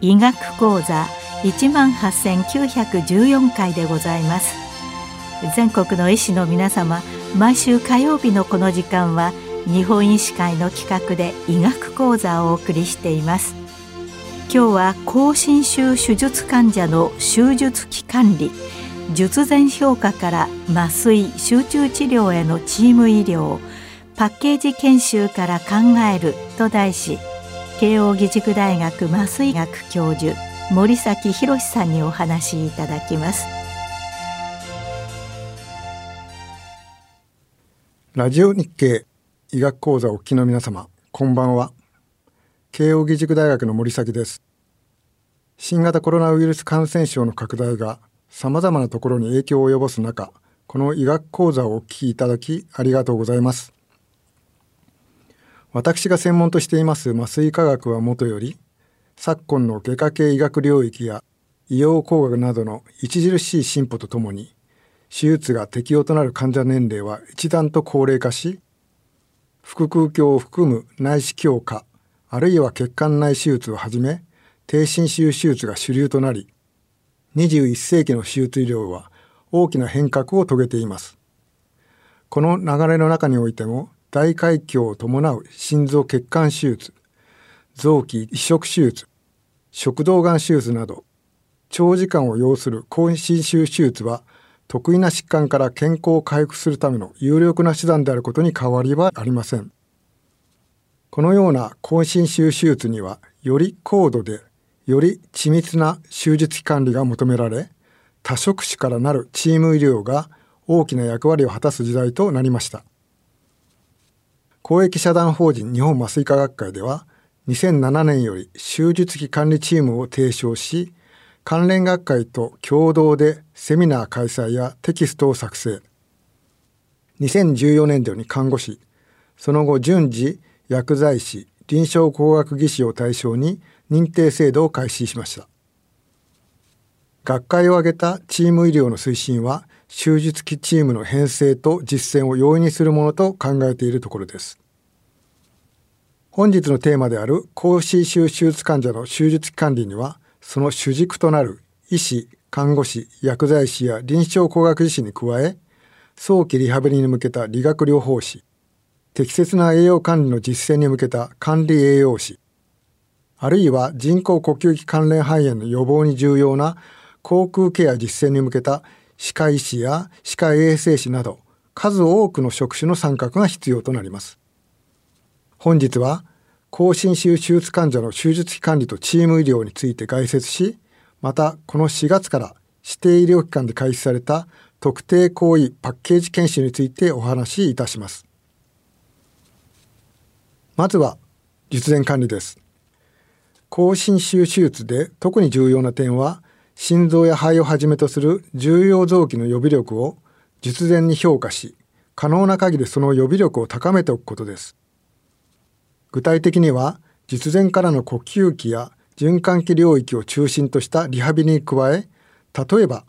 医学講座一万八千九百十四回でございます。全国の医師の皆様毎週火曜日のこの時間は日本医師会の企画で医学講座をお送りしています。今日は高侵襲手術患者の手術期管理術前評価から麻酔集中治療へのチーム医療パッケージ研修から考えると題し慶應義塾大学麻酔学教授森崎博さんにお話しいただきます。ラジオ日経医学講座お聞きの皆様こんばんは。慶應義塾大学の森崎です。新型コロナウイルス感染症の拡大がさまざまなところに影響を及ぼす中この医学講座をお聞きいただきありがとうございます。私が専門としています麻酔科学はもとより昨今の外科系医学領域や医療工学などの著しい進歩とともに手術が適用となる患者年齢は一段と高齢化し腹腔鏡を含む内視鏡下あるいは血管内手術をはじめ低侵襲手術が主流となり21世紀の手術医療は大きな変革を遂げています。この流れの中においても大海峡を伴う心臓血管手術臓器移植手術食道がん手術など長時間を要する高侵襲手術は得意な疾患から健康を回復するための有力な手段であることに変わりはありません。このような高侵襲手術にはより高度でより緻密な手術管理が求められ多職種からなるチーム医療が大きな役割を果たす時代となりました。公益社団法人日本麻酔科学会では2007年より手術期管理チームを提唱し関連学会と共同でセミナー開催やテキストを作成。2014年度に看護師。その後順次薬剤師臨床工学技師を対象に認定制度を開始しました。学会を挙げたチーム医療の推進は手術期チームの編成と実践を容易にするものと考えているところです。本日のテーマである高侵襲手術患者の手術管理にはその主軸となる医師看護師薬剤師や臨床工学技師に加え早期リハビリに向けた理学療法士適切な栄養管理の実践に向けた管理栄養士あるいは人工呼吸器関連肺炎の予防に重要な口腔ケア実践に向けた歯科医師や歯科衛生士など数多くの職種の参画が必要となります。本日は高侵襲手術患者の手術期管理とチーム医療について概説し、またこの4月から指定医療機関で開始された特定行為パッケージ研修についてお話しいたします。まずは術前管理です。高侵襲手術で特に重要な点は心臓や肺をはじめとする重要臓器の予備力を術前に評価し可能な限りその予備力を高めておくことです具体的には術前からの呼吸器や循環器領域を中心としたリハビリに加え例えば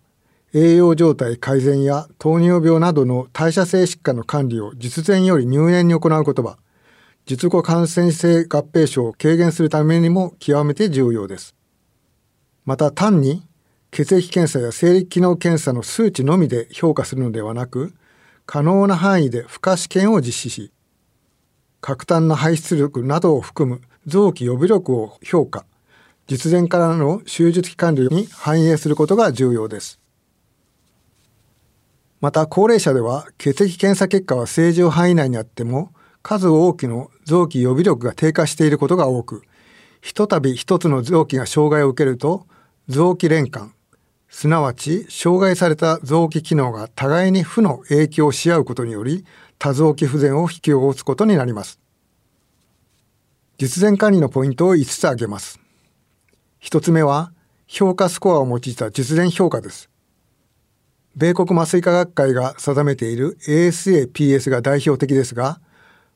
栄養状態改善や糖尿病などの代謝性疾患の管理を術前より入念に行うことは術後感染性合併症を軽減するためにも極めて重要です。また単に血液検査や生理機能検査の数値のみで評価するのではなく可能な範囲で負荷試験を実施し核炭の排出力などを含む臓器予備力を評価。術前からの手術期管理に反映することが重要です。また高齢者では血液検査結果は正常範囲内にあっても数多くの臓器予備力が低下していることが多くひとたび一つの臓器が障害を受けると臓器連関すなわち障害された臓器機能が互いに負の影響し合うことにより多臓器不全を引き起こすことになります。術前管理のポイントを5つ挙げます。1つ目は評価スコアを用いた術前評価です。米国麻酔科学会が定めている ASA-PS が代表的ですが、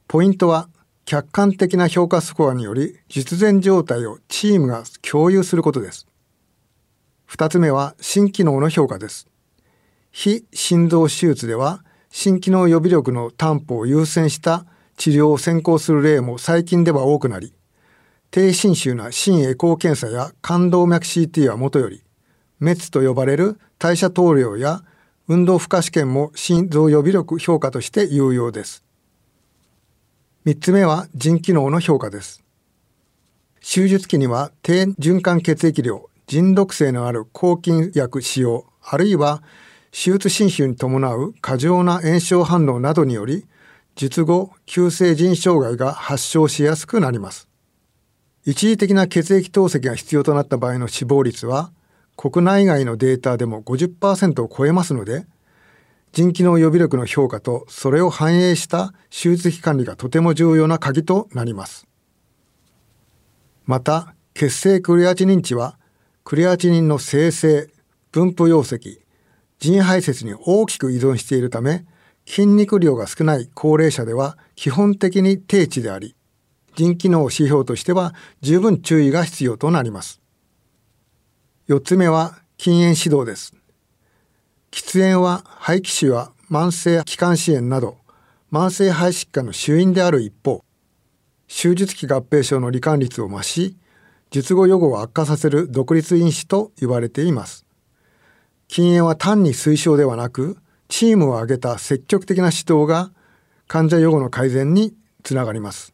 ポイントは客観的な評価スコアにより実前状態をチームが共有することです。二つ目は新機能の評価です。非心臓手術では心機能予備力の担保を優先した治療を先行する例も最近では多くなり、低侵襲な心エコー検査や冠動脈 CT はもとより、メツと呼ばれる代謝投量や運動負荷試験も心臓予備力評価として有用です。3つ目は腎機能の評価です。手術期には低循環血液量、腎毒性のある抗菌薬使用、あるいは手術侵襲に伴う過剰な炎症反応などにより、術後、急性腎障害が発症しやすくなります。一時的な血液透析が必要となった場合の死亡率は、国内外のデータでも50%を超えますので、腎機能予備力の評価とそれを反映した手術費管理がとても重要な鍵となります。また、血清クレアチニン値は、クレアチニンの生成、分布容積、腎排泄に大きく依存しているため、筋肉量が少ない高齢者では基本的に低値であり、腎機能指標としては十分注意が必要となります。4つ目は禁煙指導です。喫煙は肺気腫や慢性気管支炎など慢性肺疾患の主因である一方手術期合併症の罹患率を増し術後予後を悪化させる独立因子と言われています。禁煙は単に推奨ではなくチームを挙げた積極的な指導が患者予後の改善につながります。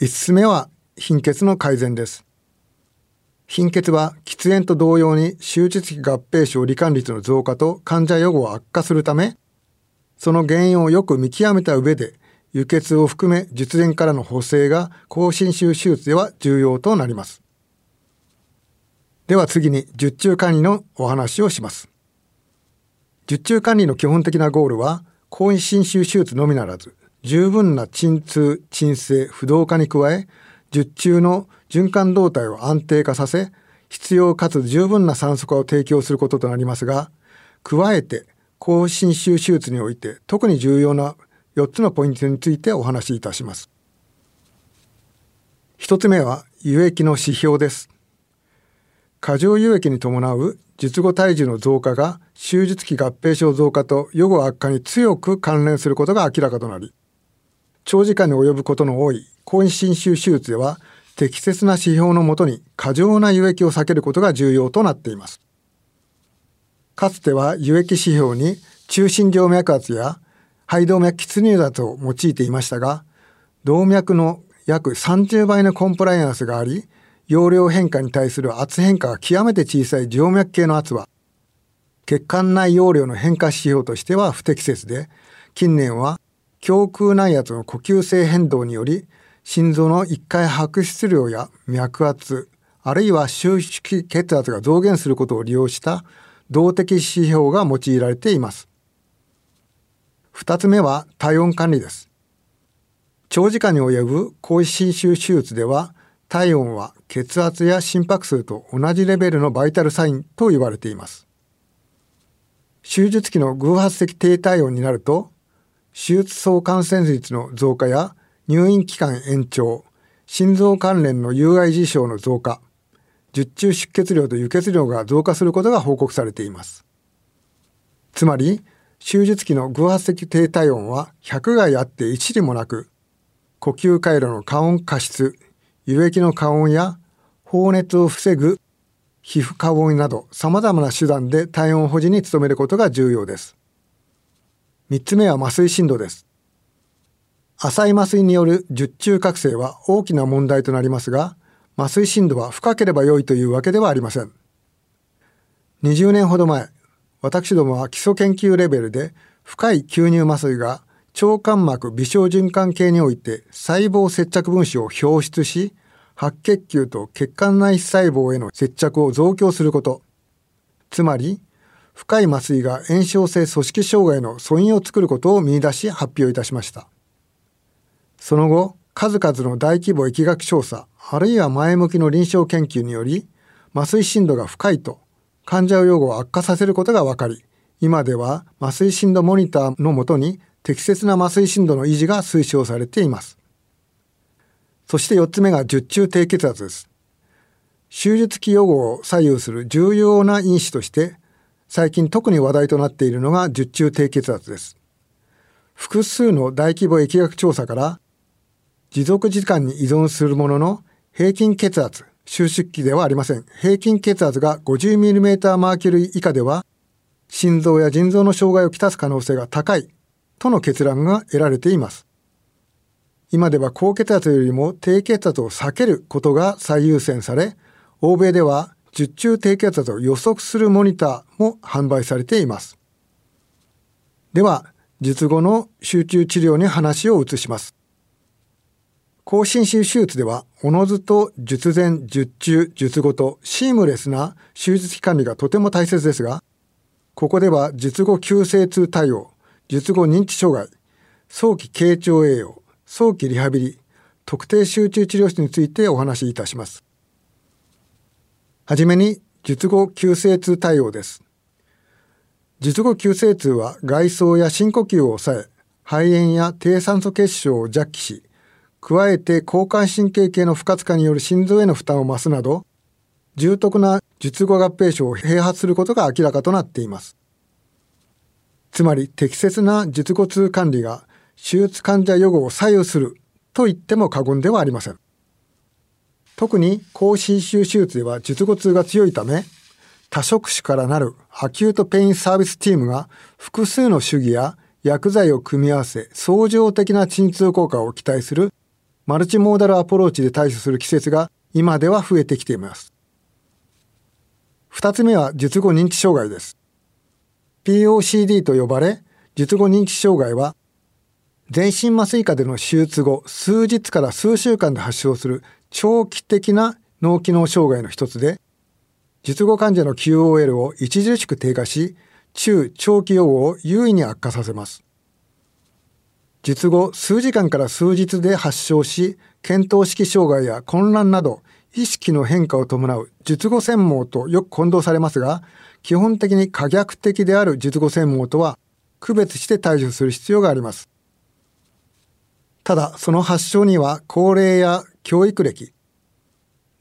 5つ目は貧血の改善です。貧血は喫煙と同様に手術期合併症罹患率の増加と患者予後を悪化するため、その原因をよく見極めた上で、輸血を含め術前からの補正が高侵襲手術では重要となります。では次に術中管理のお話をします。術中管理の基本的なゴールは、高侵襲手術のみならず、十分な鎮痛、鎮静、不動化に加え、術中の循環動態を安定化させ、必要かつ十分な酸素化を提供することとなりますが、加えて、高侵襲手術において特に重要な4つのポイントについてお話しいたします。1つ目は、輸液の指標です。過剰輸液に伴う術後体重の増加が手術期合併症増加と予後悪化に強く関連することが明らかとなり、長時間に及ぶことの多い高侵襲手術では適切な指標のもとに過剰な輸液を避けることが重要となっています。かつては輸液指標に中心静脈圧や肺動脈血入圧を用いていましたが、動脈の約30倍のコンプライアンスがあり、容量変化に対する圧変化が極めて小さい静脈系の圧は、血管内容量の変化指標としては不適切で、近年は胸腔内圧の呼吸性変動により心臓の一回白質量や脈圧、あるいは収縮血圧が増減することを利用した動的指標が用いられています。二つ目は体温管理です。長時間に及ぶ高侵襲手術では体温は血圧や心拍数と同じレベルのバイタルサインと言われています。手術期の偶発的低体温になると手術総感染率の増加や入院期間延長、心臓関連の有害事象の増加、術中出血量と輸血量が増加することが報告されています。つまり、手術期の偶発的低体温は100害あって1里もなく、呼吸回路の過温過失、輸液の過温や放熱を防ぐ皮膚過温など様々な手段で体温保持に努めることが重要です。3つ目は麻酔深度です。浅い麻酔による術中覚醒は大きな問題となりますが、麻酔深度は深ければ良いというわけではありません。20年ほど前、私どもは基礎研究レベルで深い吸入麻酔が腸間膜微小循環系において細胞接着分子を表出し、白血球と血管内細胞への接着を増強すること。つまり、深い麻酔が炎症性組織障害の素因を作ることを見出し発表いたしました。その後、数々の大規模疫学調査、あるいは前向きの臨床研究により、麻酔深度が深いと患者用語を悪化させることが分かり、今では麻酔深度モニターのもとに適切な麻酔深度の維持が推奨されています。そして4つ目が術中低血圧です。手術期予後を左右する重要な因子として最近特に話題となっているのが術中低血圧です。複数の大規模疫学調査から持続時間に依存するものの平均血圧、収縮期ではありません。平均血圧が 50mm マーキュリー以下では心臓や腎臓の障害をきたす可能性が高いとの結論が得られています。今では高血圧よりも低血圧を避けることが最優先され、欧米では術中低血圧を予測するモニターも販売されています。では、術後の集中治療に話を移します。高心臭手術では、おのずと術前、術中、術後とシームレスな手術期管理がとても大切ですが、ここでは術後急性痛対応、術後認知障害、早期傾聴栄養、早期リハビリ、特定集中治療室についてお話しいたします。はじめに、術後急性痛対応です。術後急性痛は外装や深呼吸を抑え、肺炎や低酸素血症を弱気し、加えて交感神経系の不活化による心臓への負担を増すなど、重篤な術後合併症を併発することが明らかとなっています。つまり適切な術後痛管理が手術患者予後を左右すると言っても過言ではありません。特に高侵襲手術では術後痛が強いため、多職種からなる acute pain service team が複数の手技や薬剤を組み合わせ相乗的な鎮痛効果を期待する multimodal approach で対処する施設が今では増えてきています。二つ目は術後認知障害です。POCD と呼ばれ、術後認知障害は全身麻酔下での手術後数日から数週間で発症する長期的な脳機能障害の一つで、術後患者の QOL を著しく低下し、中長期予後を優位に悪化させます。術後数時間から数日で発症し、検討式障害や混乱など意識の変化を伴う術後専門とよく混同されますが、基本的に可逆的である術後専門とは区別して対処する必要があります。ただ、その発症には高齢や教育歴、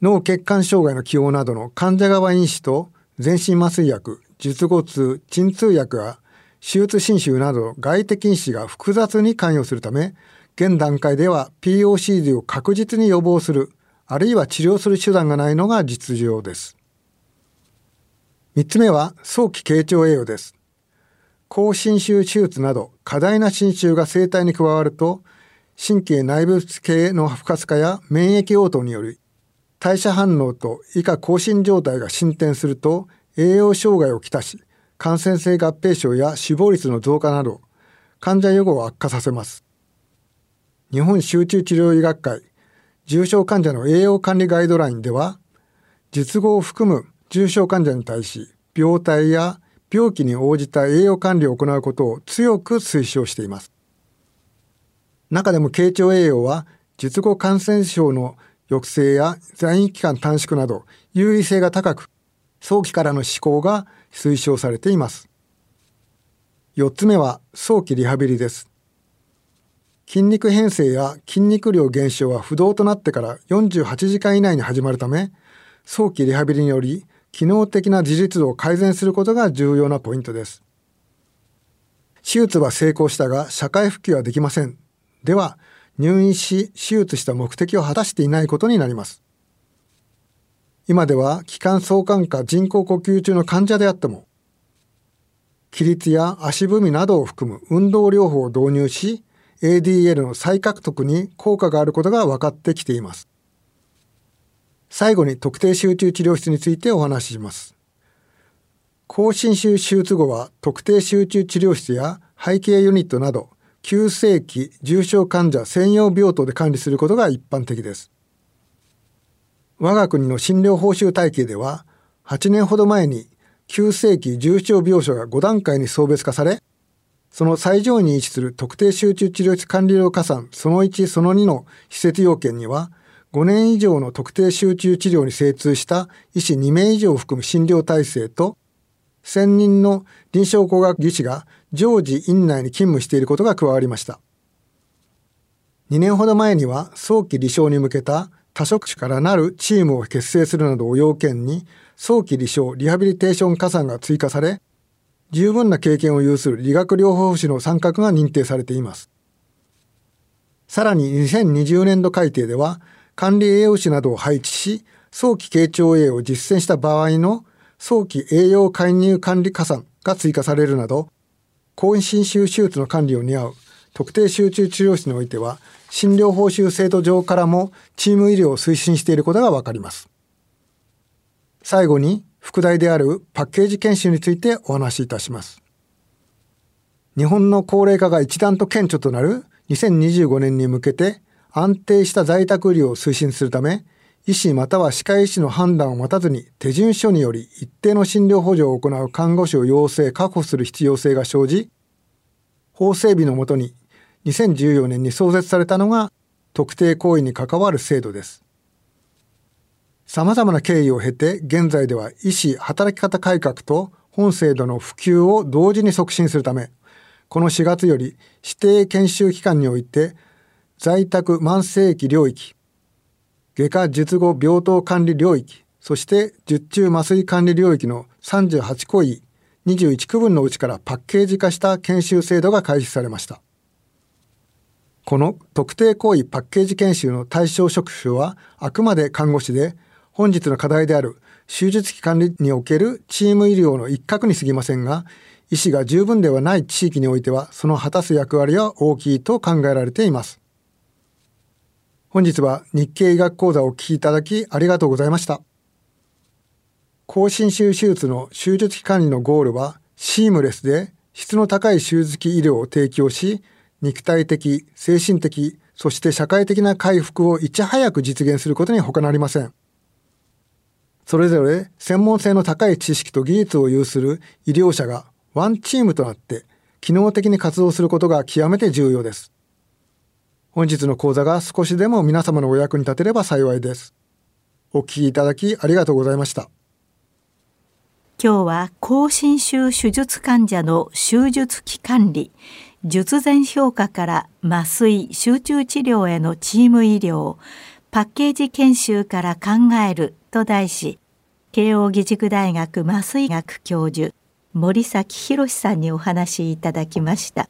脳血管障害の起用などの患者側因子と全身麻酔薬、術後痛、鎮痛薬や手術侵襲など外的因子が複雑に関与するため、現段階では POCD を確実に予防する、あるいは治療する手段がないのが実情です。三つ目は早期傾聴栄養です。高侵襲手術など過大な侵襲が生体に加わると神経内部系の不活化や免疫応答により代謝反応と以下更新状態が進展すると栄養障害をきたし感染性合併症や死亡率の増加など患者予後を悪化させます。日本集中治療医学会重症患者の栄養管理ガイドラインでは術後を含む重症患者に対し病態や病気に応じた栄養管理を行うことを強く推奨しています。中でも経腸栄養は術後感染症の抑制や在院期間短縮など優位性が高く早期からの施行が推奨されています。4つ目は早期リハビリです。筋肉変性や筋肉量減少は不動となってから48時間以内に始まるため早期リハビリにより機能的な自立度を改善することが重要なポイントです。手術は成功したが社会復帰はできません。では入院し手術した目的を果たしていないことになります。今では気管相関下人工呼吸中の患者であっても起立や足踏みなどを含む運動療法を導入し ADL の再獲得に効果があることが分かってきています。最後に特定集中治療室についてお話しします。高侵襲手術後は特定集中治療室や背景ユニットなど急性期重症患者専用病棟で管理することが一般的です。我が国の診療報酬体系では、8年ほど前に急性期重症病床が5段階に送別化され、その最上位に位置する特定集中治療室管理料加算その1その2の施設要件には、5年以上の特定集中治療に精通した医師2名以上を含む診療体制と、専任の臨床工学技師が常時院内に勤務していることが加わりました。2年ほど前には早期離床に向けた多職種からなるチームを結成するなどを要件に早期離床リハビリテーション加算が追加され十分な経験を有する理学療法士の参画が認定されています。さらに2020年度改定では管理栄養士などを配置し早期傾聴栄養を実践した場合の早期栄養介入管理加算が追加されるなど高侵襲手術の管理を担う特定集中治療室においては診療報酬制度上からもチーム医療を推進していることがわかります。最後に副題であるパッケージ研修についてお話しいたします。日本の高齢化が一段と顕著となる2025年に向けて安定した在宅医療を推進するため、医師または歯科医師の判断を待たずに手順書により一定の診療補助を行う看護師を養成確保する必要性が生じ、法整備のもとに2014年に創設されたのが特定行為に関わる制度です。様々な経緯を経て現在では医師働き方改革と本制度の普及を同時に促進するため、この4月より指定研修機関において在宅慢性期領域、外科術後病棟管理領域、そして術中麻酔管理領域の38個位21区分のうちからパッケージ化した研修制度が開始されました。この特定行為パッケージ研修の対象職種はあくまで看護師で本日の課題である手術期管理におけるチーム医療の一角に過ぎませんが医師が十分ではない地域においてはその果たす役割は大きいと考えられています。本日は日経医学講座をお聞きいただきありがとうございました。高侵襲手術の手術期管理のゴールはシームレスで質の高い手術期医療を提供し肉体的、精神的、そして社会的な回復をいち早く実現することに他なりません。それぞれ専門性の高い知識と技術を有する医療者がワンチームとなって機能的に活動することが極めて重要です。本日の講座が少しでも皆様のお役に立てれば幸いです。お聞きいただきありがとうございました。今日は高侵襲手術患者の手術期管理術前評価から麻酔集中治療へのチーム医療パッケージ研修から考えると題し慶應義塾大学麻酔学教授森崎博さんにお話いただきました。